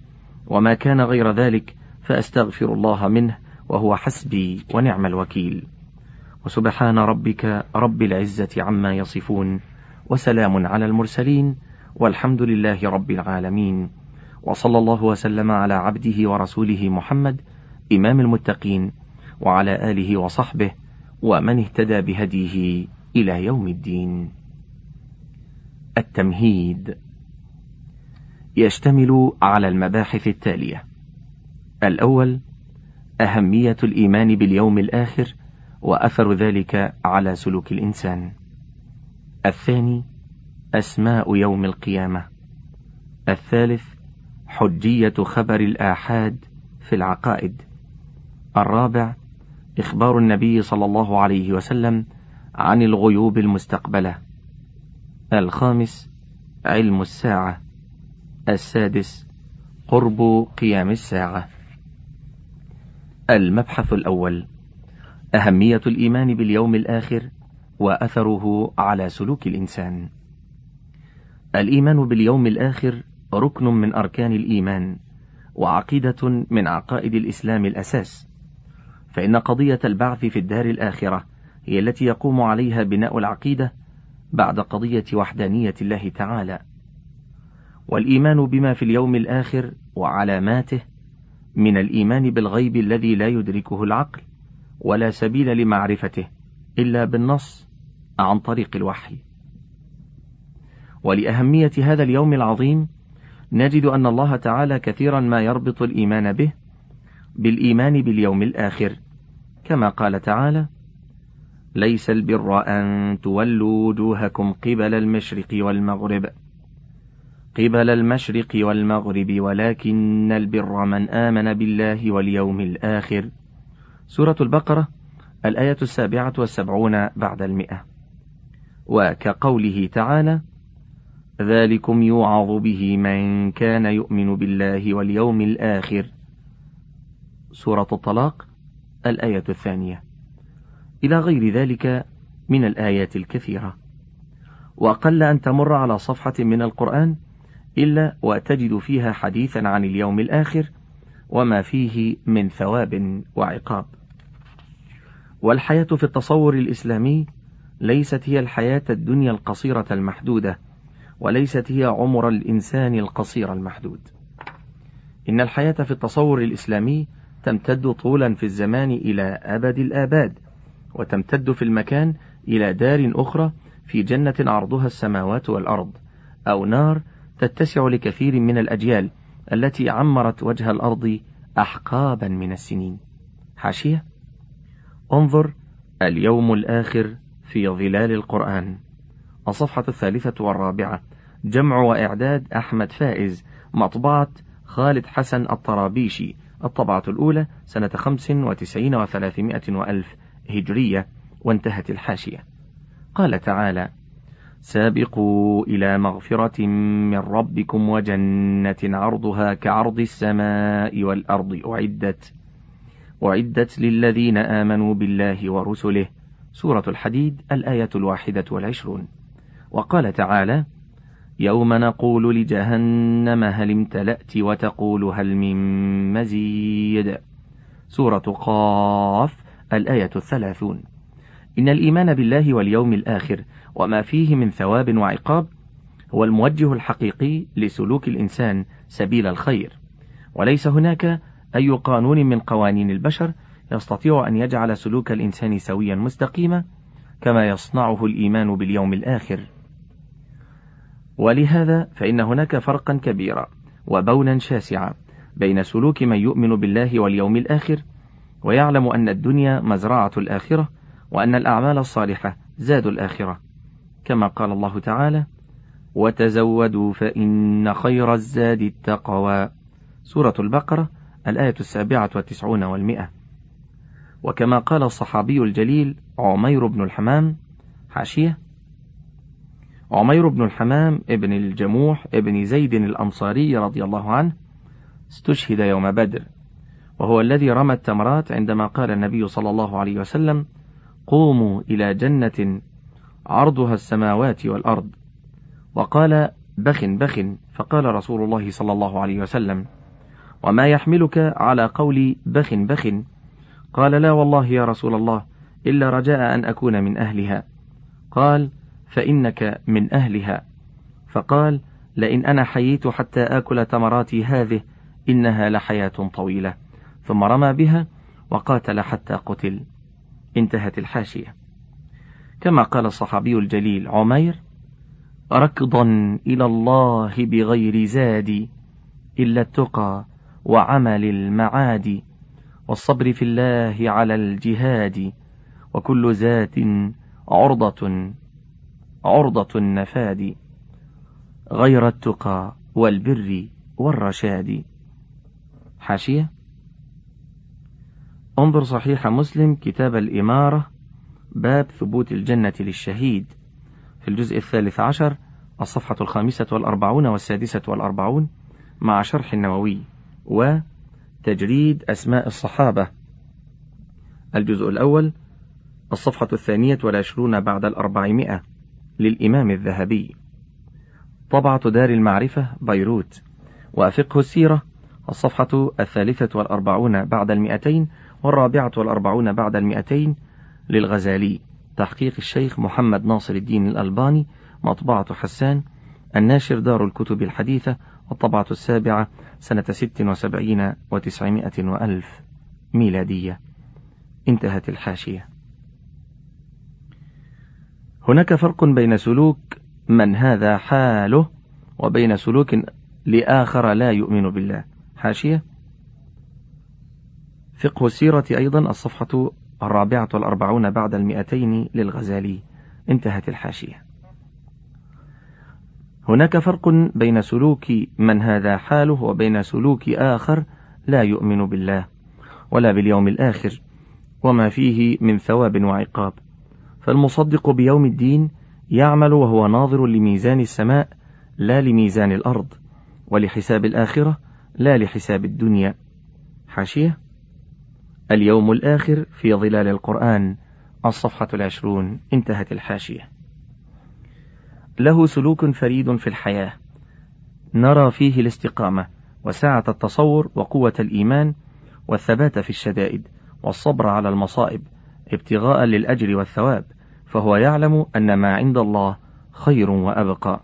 وما كان غير ذلك فأستغفر الله منه وهو حسبي ونعم الوكيل. وسبحان ربك رب العزة عما يصفون وسلام على المرسلين والحمد لله رب العالمين. وصلى الله وسلم على عبده ورسوله محمد إمام المتقين وعلى آله وصحبه ومن اهتدى بهديه إلى يوم الدين. التمهيد يشتمل على المباحث التالية: الأول أهمية الإيمان باليوم الآخر وأثر ذلك على سلوك الإنسان. الثاني أسماء يوم القيامة. الثالث حجية خبر الآحاد في العقائد. الرابع إخبار النبي صلى الله عليه وسلم عن الغيوب المستقبلة. الخامس علم الساعة. السادس قرب قيام الساعة. المبحث الأول أهمية الإيمان باليوم الآخر وأثره على سلوك الإنسان. الإيمان باليوم الآخر ركن من أركان الإيمان، وعقيدة من عقائد الإسلام الأساس، فإن قضية البعث في الدار الآخرة هي التي يقوم عليها بناء العقيدة بعد قضية وحدانية الله تعالى. والإيمان بما في اليوم الآخر وعلاماته من الإيمان بالغيب الذي لا يدركه العقل، ولا سبيل لمعرفته إلا بالنص عن طريق الوحي. ولأهمية هذا اليوم العظيم نجد أن الله تعالى كثيرا ما يربط الإيمان به بالإيمان باليوم الآخر كما قال تعالى ليس البر أن تولوا وجوهكم قبل المشرق والمغرب. قبل المشرق والمغرب ولكن البر من آمن بالله واليوم الآخر. سورة البقرة الآية السابعة والسبعون بعد المئة. وكقوله تعالى ذلكم يوعظ به من كان يؤمن بالله واليوم الآخر. سورة الطلاق الآية الثانية. إلى غير ذلك من الآيات الكثيرة وقل أن تمر على صفحة من القرآن إلا وتجد فيها حديثا عن اليوم الآخر وما فيه من ثواب وعقاب والحياة في التصور الإسلامي ليست هي الحياة الدنيا القصيرة المحدودة وليست هي عمر الإنسان القصير المحدود. إن الحياة في التصور الإسلامي تمتد طولا في الزمان إلى أبد الآباد، وتمتد في المكان إلى دار أخرى في جنة عرضها السماوات والأرض، أو نار تتسع لكثير من الأجيال التي عمرت وجه الأرض أحقابا من السنين. حاشية: انظر اليوم الآخر في ظلال القرآن. الصفحة الثالثة والرابعة جمع وإعداد أحمد فائز مطبعة خالد حسن الطرابيشي الطبعة الأولى سنة خمس وتسعين وثلاثمائة وألف هجرية وانتهت الحاشية. قال تعالى سابقوا إلى مغفرة من ربكم وجنة عرضها كعرض السماء والأرض أعدت أعدت للذين آمنوا بالله ورسله. سورة الحديد الآية الواحدة والعشرون. وقال تعالى يوم نقول لجهنم هل امتلأت وتقول هل من مزيد. سورة قاف الآية الثلاثون. إن الإيمان بالله واليوم الآخر وما فيه من ثواب وعقاب هو الموجه الحقيقي لسلوك الإنسان سبيل الخير. وليس هناك أي قانون من قوانين البشر يستطيع أن يجعل سلوك الإنسان سويا مستقيما كما يصنعه الإيمان باليوم الآخر. ولهذا فإن هناك فرقا كبيرا وبونا شاسعا بين سلوك من يؤمن بالله واليوم الآخر ويعلم أن الدنيا مزرعة الآخرة وأن الأعمال الصالحة زاد الآخرة. كما قال الله تعالى وتزودوا فإن خير الزاد التقوى. سورة البقرة الآية السابعة والتسعون والمئة. وكما قال الصحابي الجليل عمير بن الحمام حاشية. عمير بن الحمام ابن الجموح ابن زيد الأنصاري رضي الله عنه استشهد يوم بدر. وهو الذي رمى التمرات عندما قال النبي صلى الله عليه وسلم قوموا إلى جنة عرضها السماوات والأرض. وقال بخ بخ. فقال رسول الله صلى الله عليه وسلم وما يحملك على قول بخ بخ؟ قال لا والله يا رسول الله إلا رجاء أن أكون من أهلها. قال فإنك من أهلها. فقال لئن أنا حييت حتى آكل تمراتي هذه إنها لحياة طويلة. ثم رمى بها وقاتل حتى قتل. انتهت الحاشية. كما قال الصحابي الجليل عمير ركضا إلى الله بغير زاد إلا التقى وعمل المعاد والصبر في الله على الجهاد وكل ذات عرضة عرضة النفاد غير التقى والبر والرشاد. حاشية انظر صحيح مسلم كتاب الإمارة باب ثبوت الجنة للشهيد في الجزء الثالث عشر الصفحة الخامسة والأربعون والسادسة والأربعون مع شرح النووي وتجريد أسماء الصحابة. الجزء الأول الصفحة الثانية والعشرون بعد الأربعمائة للإمام الذهبي. طبعة دار المعرفة بيروت. وفقه السيرة الصفحة الثالثة والأربعون بعد المئتين والرابعة والأربعون بعد المئتين للغزالي. تحقيق الشيخ محمد ناصر الدين الألباني مطبعة حسان الناشر دار الكتب الحديثة الطبعة السابعة سنة ست وسبعين وتسعمائة وألف ميلادية. انتهت الحاشية. هناك فرق بين سلوك من هذا حاله وبين سلوك لآخر لا يؤمن بالله. حاشية. فقه السيرة أيضا الصفحة الرابعة والأربعون بعد المئتين للغزالي. انتهت الحاشية. هناك فرق بين سلوك من هذا حاله وبين سلوك آخر لا يؤمن بالله ولا باليوم الآخر وما فيه من ثواب وعقاب. فالمصدق بيوم الدين يعمل وهو ناظر لميزان السماء لا لميزان الأرض ولحساب الآخرة لا لحساب الدنيا. حاشية؟ اليوم الآخر في ظلال القرآن الصفحة العشرون انتهت الحاشية. له سلوك فريد في الحياة. نرى فيه الاستقامة وسعة التصور وقوة الإيمان والثبات في الشدائد والصبر على المصائب ابتغاء للأجر والثواب فهو يعلم أن ما عند الله خير وأبقى.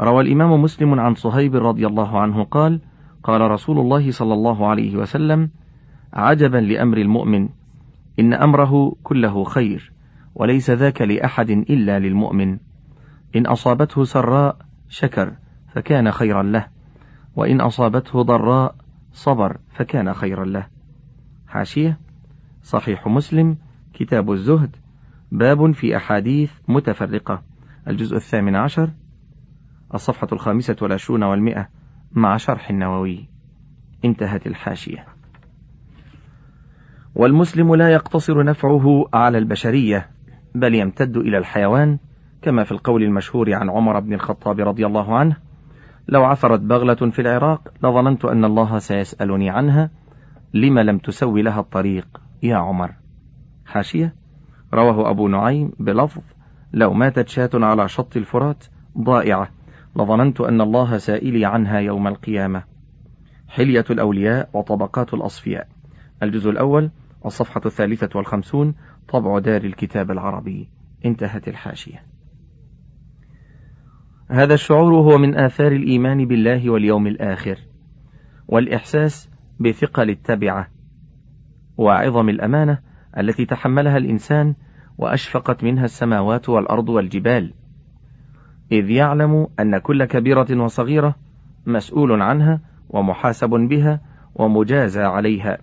روى الإمام مسلم عن صهيب رضي الله عنه قال قال رسول الله صلى الله عليه وسلم عجبا لأمر المؤمن إن أمره كله خير وليس ذاك لأحد إلا للمؤمن. إن أصابته سراء شكر فكان خيرا له وإن أصابته ضراء صبر فكان خيرا له. حاشية صحيح مسلم كتاب الزهد باب في أحاديث متفرقة. الجزء الثامن عشر الصفحة الخامسة والعشرون والمئة مع شرح النووي. انتهت الحاشية. والمسلم لا يقتصر نفعه على البشرية بل يمتد إلى الحيوان كما في القول المشهور عن عمر بن الخطاب رضي الله عنه لو عثرت بغلة في العراق لظننت أن الله سيسألني عنها لما لم تسوي لها الطريق يا عمر؟ حاشية رواه أبو نعيم بلفظ لو ماتت شاة على شط الفرات ضائعة لظننت أن الله سائلي عنها يوم القيامة. حلية الأولياء وطبقات الأصفياء. الجزء الأول الصفحة الثالثة والخمسون طبع دار الكتاب العربي. انتهت الحاشية. هذا الشعور هو من آثار الإيمان بالله واليوم الآخر والإحساس بثقل التبعة وعظم الأمانة التي تحملها الإنسان وأشفقت منها السماوات والأرض والجبال. إذ يعلم أن كل كبيرة وصغيرة مسؤول عنها ومحاسب بها ومجازى عليها.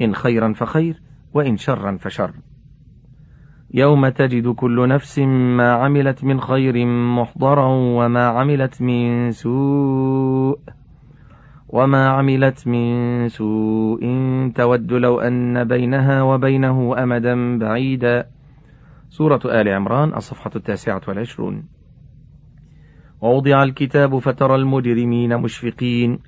إن خيرا فخير وإن شرا فشر. يوم تجد كل نفس ما عملت من خير محضرا وما عملت من سوء وما عملت من سوء تود لو أن بينها وبينه أمدا بعيدا. سورة آل عمران الصفحة التاسعة والعشرون. ووضع الكتاب فترى المجرمين مشفقين.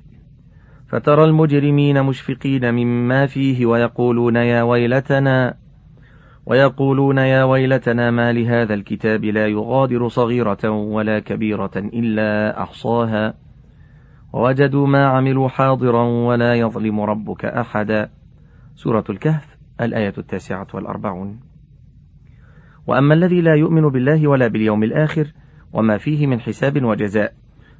فترى المجرمين مشفقين مما فيه ويقولون يا ويلتنا ويقولون يا ويلتنا ما لهذا الكتاب لا يغادر صغيرة ولا كبيرة إلا أحصاها. ووجدوا ما عملوا حاضرا ولا يظلم ربك أحدا. سورة الكهف الآية التاسعة والأربعون. وأما الذي لا يؤمن بالله ولا باليوم الآخر وما فيه من حساب وجزاء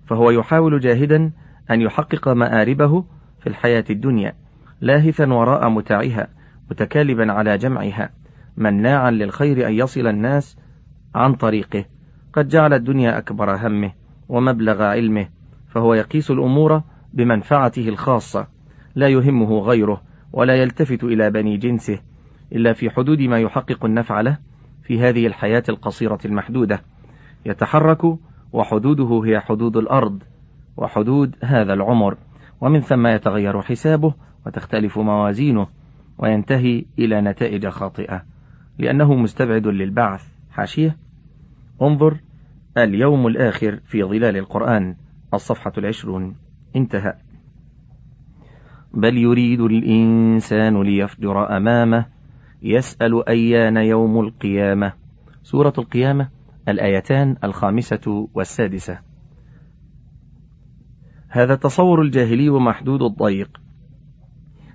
فهو يحاول جاهدا أن يحقق مآربه في الحياة الدنيا لاهثا وراء متاعها متكالبا على جمعها مناعا للخير أن يصل الناس عن طريقه. قد جعل الدنيا أكبر همه ومبلغ علمه فهو يقيس الأمور بمنفعته الخاصة. لا يهمه غيره ولا يلتفت إلى بني جنسه إلا في حدود ما يحقق النفع له في هذه الحياة القصيرة المحدودة. يتحرك وحدوده هي حدود الأرض. وحدود هذا العمر ومن ثم يتغير حسابه وتختلف موازينه وينتهي إلى نتائج خاطئة لأنه مستبعد للبعث. حاشية؟ انظر اليوم الآخر في ظلال القرآن الصفحة العشرون. انتهى. بل يريد الإنسان ليفجر أمامه يسأل أيان يوم القيامة. سورة القيامة الآيتان الخامسة والسادسة. هذا التصور الجاهلي محدود الضيق.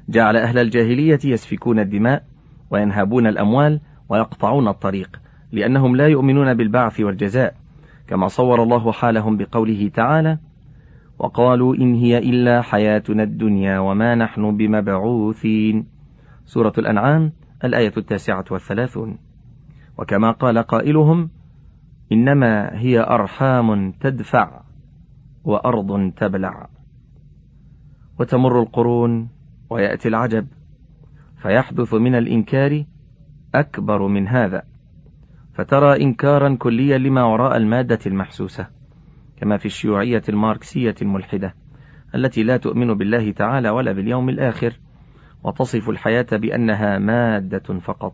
جعل أهل الجاهلية يسفكون الدماء وينهبون الأموال ويقطعون الطريق لأنهم لا يؤمنون بالبعث والجزاء كما صور الله حالهم بقوله تعالى وقالوا إن هي إلا حياتنا الدنيا وما نحن بمبعوثين. سورة الأنعام الآية التاسعة والثلاثون. وكما قال قائلهم إنما هي أرحام تدفع. وأرض تبلع. وتمر القرون ويأتي العجب فيحدث من الإنكار أكبر من هذا. فترى إنكارا كليا لما وراء المادة المحسوسة كما في الشيوعية الماركسية الملحدة التي لا تؤمن بالله تعالى ولا باليوم الآخر. وتصف الحياة بأنها مادة فقط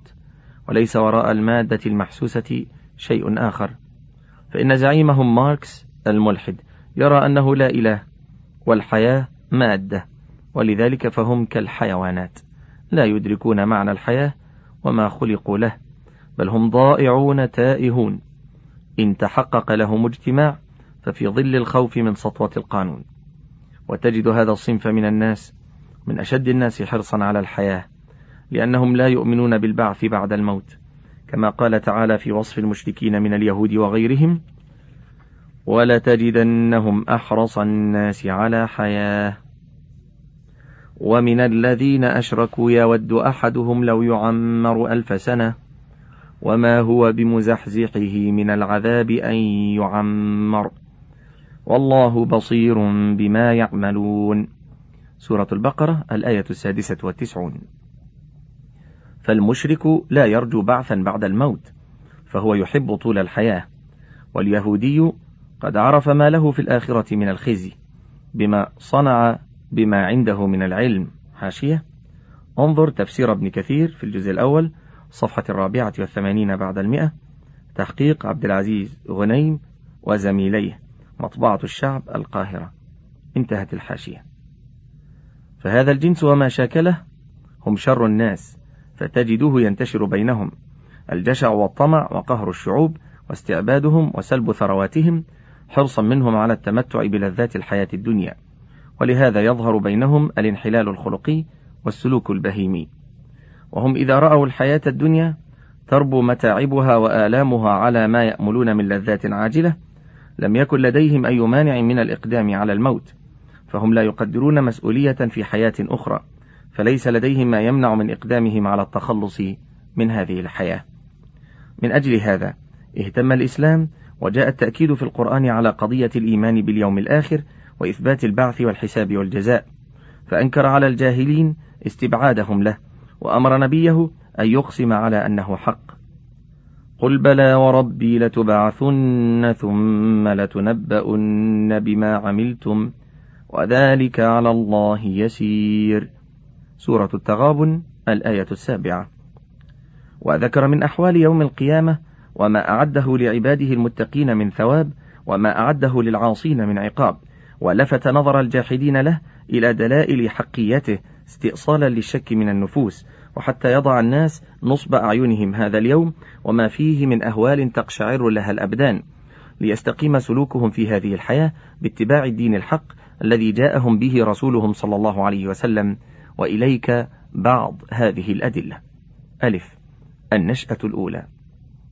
وليس وراء المادة المحسوسة شيء آخر. فإن زعيمهم ماركس الملحد يرى أنه لا إله والحياة مادة ولذلك فهم كالحيوانات. لا يدركون معنى الحياة وما خلقوا له بل هم ضائعون تائهون. إن تحقق لهم اجتماع ففي ظل الخوف من سطوة القانون. وتجد هذا الصنف من الناس من أشد الناس حرصا على الحياة لأنهم لا يؤمنون بالبعث بعد الموت. كما قال تعالى في وصف المشركين من اليهود وغيرهم ولتجدنهم أحرص الناس على حياة. ومن الذين أشركوا يود أحدهم لو يعمر ألف سنة وما هو بمزحزحه من العذاب أن يعمر. والله بصير بما يعملون. سورة البقرة الآية السادسة والتسعون. فالمشرك لا يرجو بعثا بعد الموت فهو يحب طول الحياة. واليهودي قد عرف ما له في الآخرة من الخزي بما صنع بما عنده من العلم. حاشية. انظر تفسير ابن كثير في الجزء الأول صفحة الرابعة والثمانين بعد المئة. تحقيق عبد العزيز غنيم وزميليه مطبعة الشعب القاهرة. انتهت الحاشية. فهذا الجنس وما شاكله هم شر الناس فتجده ينتشر بينهم. الجشع والطمع وقهر الشعوب واستعبادهم وسلب ثرواتهم حرصا منهم على التمتع بلذات الحياة الدنيا. ولهذا يظهر بينهم الانحلال الخلقي والسلوك البهيمي. وهم إذا رأوا الحياة الدنيا تربو متاعبها وآلامها على ما يأملون من لذات عاجلة لم يكن لديهم أي مانع من الإقدام على الموت. فهم لا يقدرون مسؤولية في حياة أخرى فليس لديهم ما يمنع من إقدامهم على التخلص من هذه الحياة. من أجل هذا اهتم الإسلام وجاء التأكيد في القرآن على قضية الإيمان باليوم الآخر وإثبات البعث والحساب والجزاء فأنكر على الجاهلين استبعادهم له وأمر نبيه أن يقسم على أنه حق. قل بلى وربي لتبعثن ثم لتنبؤن بما عملتم وذلك على الله يسير. سورة التغابن الآية السابعة. وذكر من أحوال يوم القيامة وما أعده لعباده المتقين من ثواب وما أعده للعاصين من عقاب. ولفت نظر الجاحدين له إلى دلائل حقيته استئصالا للشك من النفوس وحتى يضع الناس نصب أعينهم هذا اليوم وما فيه من أهوال تقشعر لها الأبدان. ليستقيم سلوكهم في هذه الحياة باتباع الدين الحق الذي جاءهم به رسولهم صلى الله عليه وسلم. وإليك بعض هذه الأدلة. ألف. النشأة الأولى.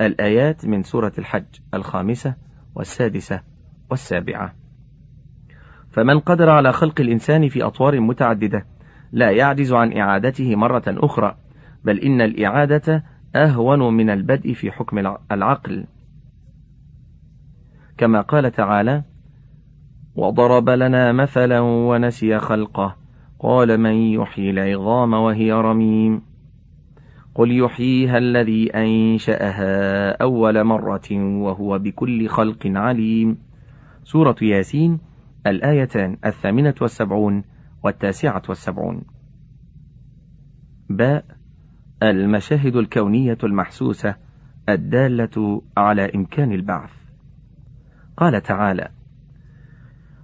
الآيات من سورة الحج الخامسة والسادسة والسابعة. فمن قدر على خلق الإنسان في أطوار متعددة لا يعجز عن إعادته مرة أخرى بل إن الإعادة أهون من البدء في حكم العقل. كما قال تعالى وضرب لنا مثلا ونسي خلقه قال من يحيي العظام وهي رميم قل يحييها الذي أنشأها أول مرة وهو بكل خلق عليم. سورة ياسين الآيتان الثامنة والسبعون والتاسعة والسبعون. باء المشاهد الكونية المحسوسة الدالة على إمكان البعث. قال تعالى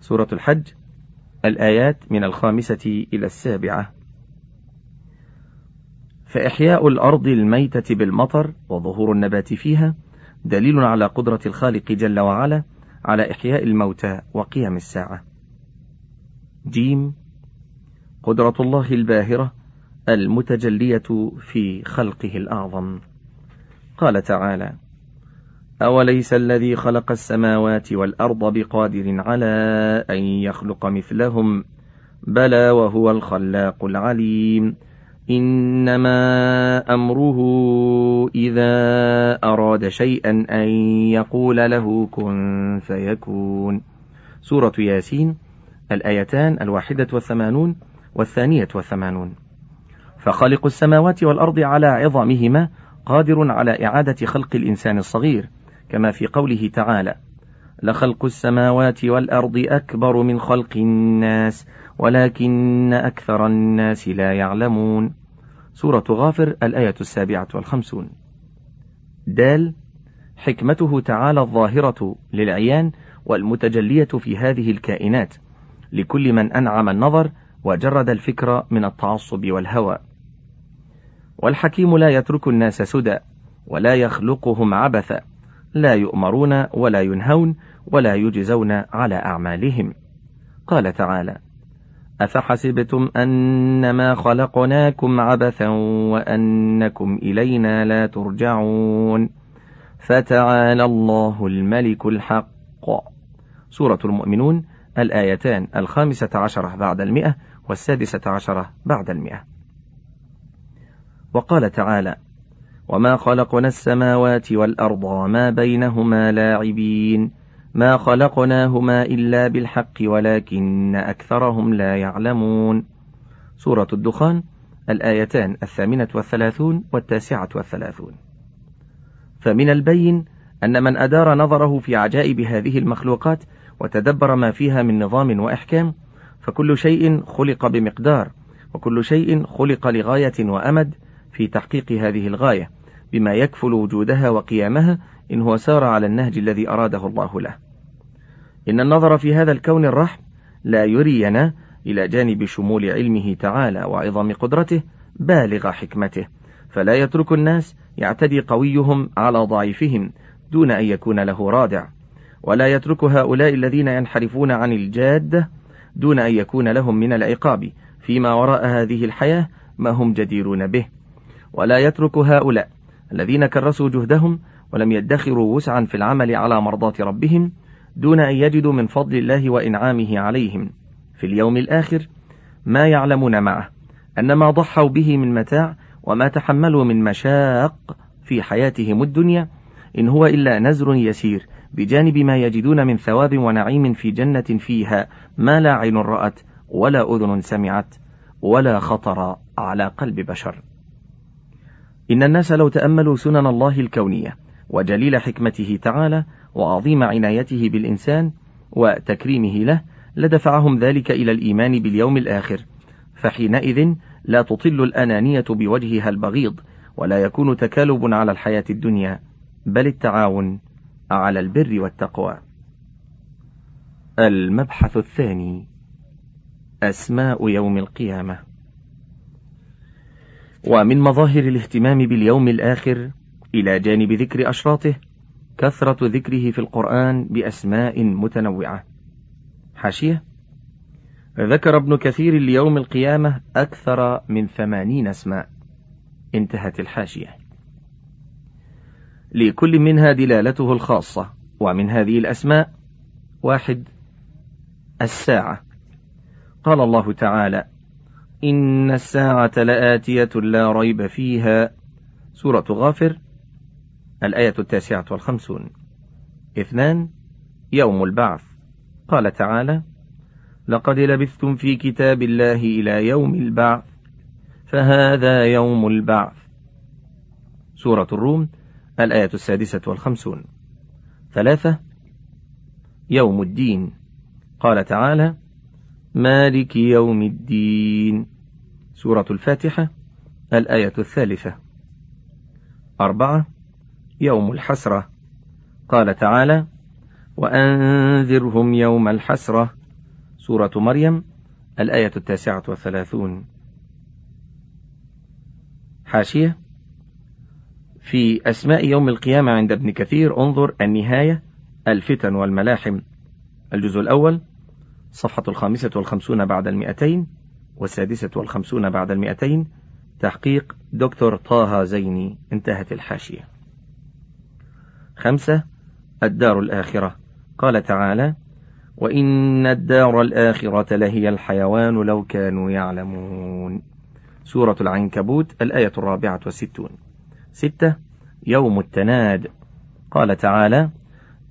سورة الحج الآيات من الخامسة إلى السابعة فإحياء الأرض الميتة بالمطر وظهور النبات فيها دليل على قدرة الخالق جل وعلا على إحياء الموتى وقيام الساعة. جيم قدرة الله الباهرة المتجلية في خلقه الأعظم. قال تعالى: أوليس الذي خلق السماوات والأرض بقادر على أن يخلق مثلهم؟ بلى وهو الخلاق العليم. إنما أمره إذا أراد شيئا أن يقول له كن فيكون. سورة ياسين الآيتان الواحدة والثمانون والثانية والثمانون. فخالق السماوات والأرض على عظمهما قادر على إعادة خلق الإنسان الصغير. كما في قوله تعالى لخلق السماوات والأرض أكبر من خلق الناس ولكن أكثر الناس لا يعلمون. سورة غافر الآية السابعة والخمسون. دال حكمته تعالى الظاهرة للعيان والمتجلية في هذه الكائنات لكل من أنعم النظر وجرد الفكر من التعصب والهوى. والحكيم لا يترك الناس سدى ولا يخلقهم عبثا. لا يؤمرون ولا ينهون ولا يجزون على أعمالهم. قال تعالى أفحسبتم أنما خلقناكم عبثا وأنكم إلينا لا ترجعون؟ فتعالى الله الملك الحق. سورة المؤمنون الآيتان الخامسة عشرة بعد المئة والسادسة عشرة بعد المئة. وقال تعالى وما خلقنا السماوات والأرض وما بينهما لاعبين ما خلقناهما إلا بالحق ولكن أكثرهم لا يعلمون سورة الدخان الآيتان الثامنة والثلاثون والتاسعة والثلاثون فمن البين أن من أدار نظره في عجائب هذه المخلوقات وتدبر ما فيها من نظام وإحكام فكل شيء خلق بمقدار وكل شيء خلق لغاية وأمد في تحقيق هذه الغاية بما يكفل وجودها وقيامها إن هو سار على النهج الذي أراده الله له. إن النظر في هذا الكون الرحم لا يرينا إلى جانب شمول علمه تعالى وعظم قدرته بالغ حكمته، فلا يترك الناس يعتدي قويهم على ضعيفهم دون أن يكون له رادع، ولا يترك هؤلاء الذين ينحرفون عن الجادة دون أن يكون لهم من العقاب فيما وراء هذه الحياة ما هم جديرون به، ولا يترك هؤلاء الذين كرسوا جهدهم ولم يدخروا وسعا في العمل على مرضاة ربهم دون أن يجدوا من فضل الله وإنعامه عليهم. في اليوم الآخر ما يعلمون معه أن ما ضحوا به من متاع وما تحملوا من مشاق في حياتهم الدنيا إن هو إلا نزر يسير بجانب ما يجدون من ثواب ونعيم في جنة فيها ما لا عين رأت ولا أذن سمعت ولا خطر على قلب بشر. إن الناس لو تأملوا سنن الله الكونية وجليل حكمته تعالى وعظيم عنايته بالإنسان وتكريمه له لدفعهم ذلك إلى الإيمان باليوم الآخر. فحينئذ لا تطل الأنانية بوجهها البغيض ولا يكون تكالب على الحياة الدنيا بل التعاون على البر والتقوى. المبحث الثاني أسماء يوم القيامة. ومن مظاهر الاهتمام باليوم الآخر إلى جانب ذكر أشراطه كثرة ذكره في القرآن بأسماء متنوعة. حاشية: ذكر ابن كثير ليوم القيامة أكثر من ثمانين أسماء. انتهت الحاشية. لكل منها دلالته الخاصة، ومن هذه الأسماء: واحد: الساعة. قال الله تعالى: إن الساعة لآتية لا ريب فيها. سورة غافر الآية التاسعة والخمسون. اثنان يوم البعث. قال تعالى لقد لبثتم في كتاب الله إلى يوم البعث فهذا يوم البعث. سورة الروم الآية السادسة والخمسون. ثلاثة يوم الدين. قال تعالى مالك يوم الدين. سورة الفاتحة الآية الثالثة. أربعة يوم الحسرة. قال تعالى وأنذرهم يوم الحسرة. سورة مريم الآية التاسعة والثلاثون. حاشية. في أسماء يوم القيامة عند ابن كثير انظر النهاية الفتن والملاحم. الجزء الأول صفحة الخامسة والخمسون بعد المئتين والسادسة والخمسون بعد المئتين تحقيق دكتور طه زيني انتهت الحاشية. خمسة الدار الآخرة. قال تعالى وإن الدار الآخرة لهي الحيوان لو كانوا يعلمون. سورة العنكبوت الآية الرابعة والستون. ستة يوم التناد. قال تعالى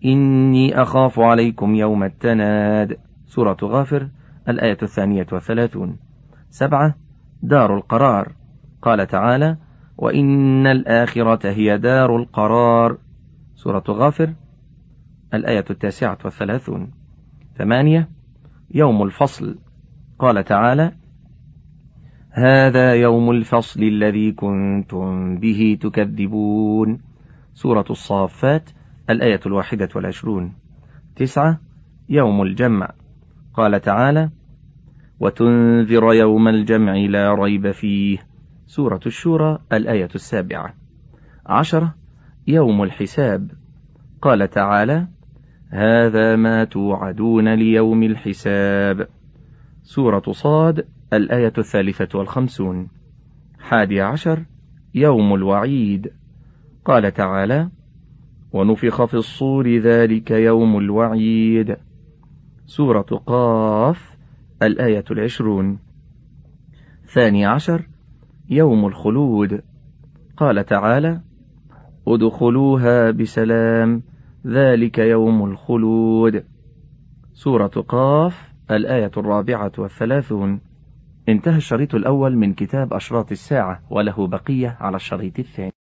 إني أخاف عليكم يوم التناد. سورة غافر الآية الثانية والثلاثون. سبعة دار القرار. قال تعالى وإن الآخرة هي دار القرار. سورة غافر الآية التاسعة والثلاثون. ثمانية يوم الفصل. قال تعالى هذا يوم الفصل الذي كنتم به تكذبون. سورة الصافات الآية الواحدة والعشرون. تسعة يوم الجمع. قال تعالى وتنذر يوم الجمع لا ريب فيه. سورة الشورى الآية السابعة. عشرة يوم الحساب. قال تعالى هذا ما توعدون ليوم الحساب. سورة صاد الآية الثالثة والخمسون. حادي عشر يوم الوعيد. قال تعالى ونفخ في الصور ذلك يوم الوعيد. سورة قاف الآية العشرون. ثاني عشر يوم الخلود. قال تعالى ادخلوها بسلام ذلك يوم الخلود. سورة قاف الآية الرابعة والثلاثون. انتهى الشريط الأول من كتاب أشراط الساعة وله بقية على الشريط الثاني.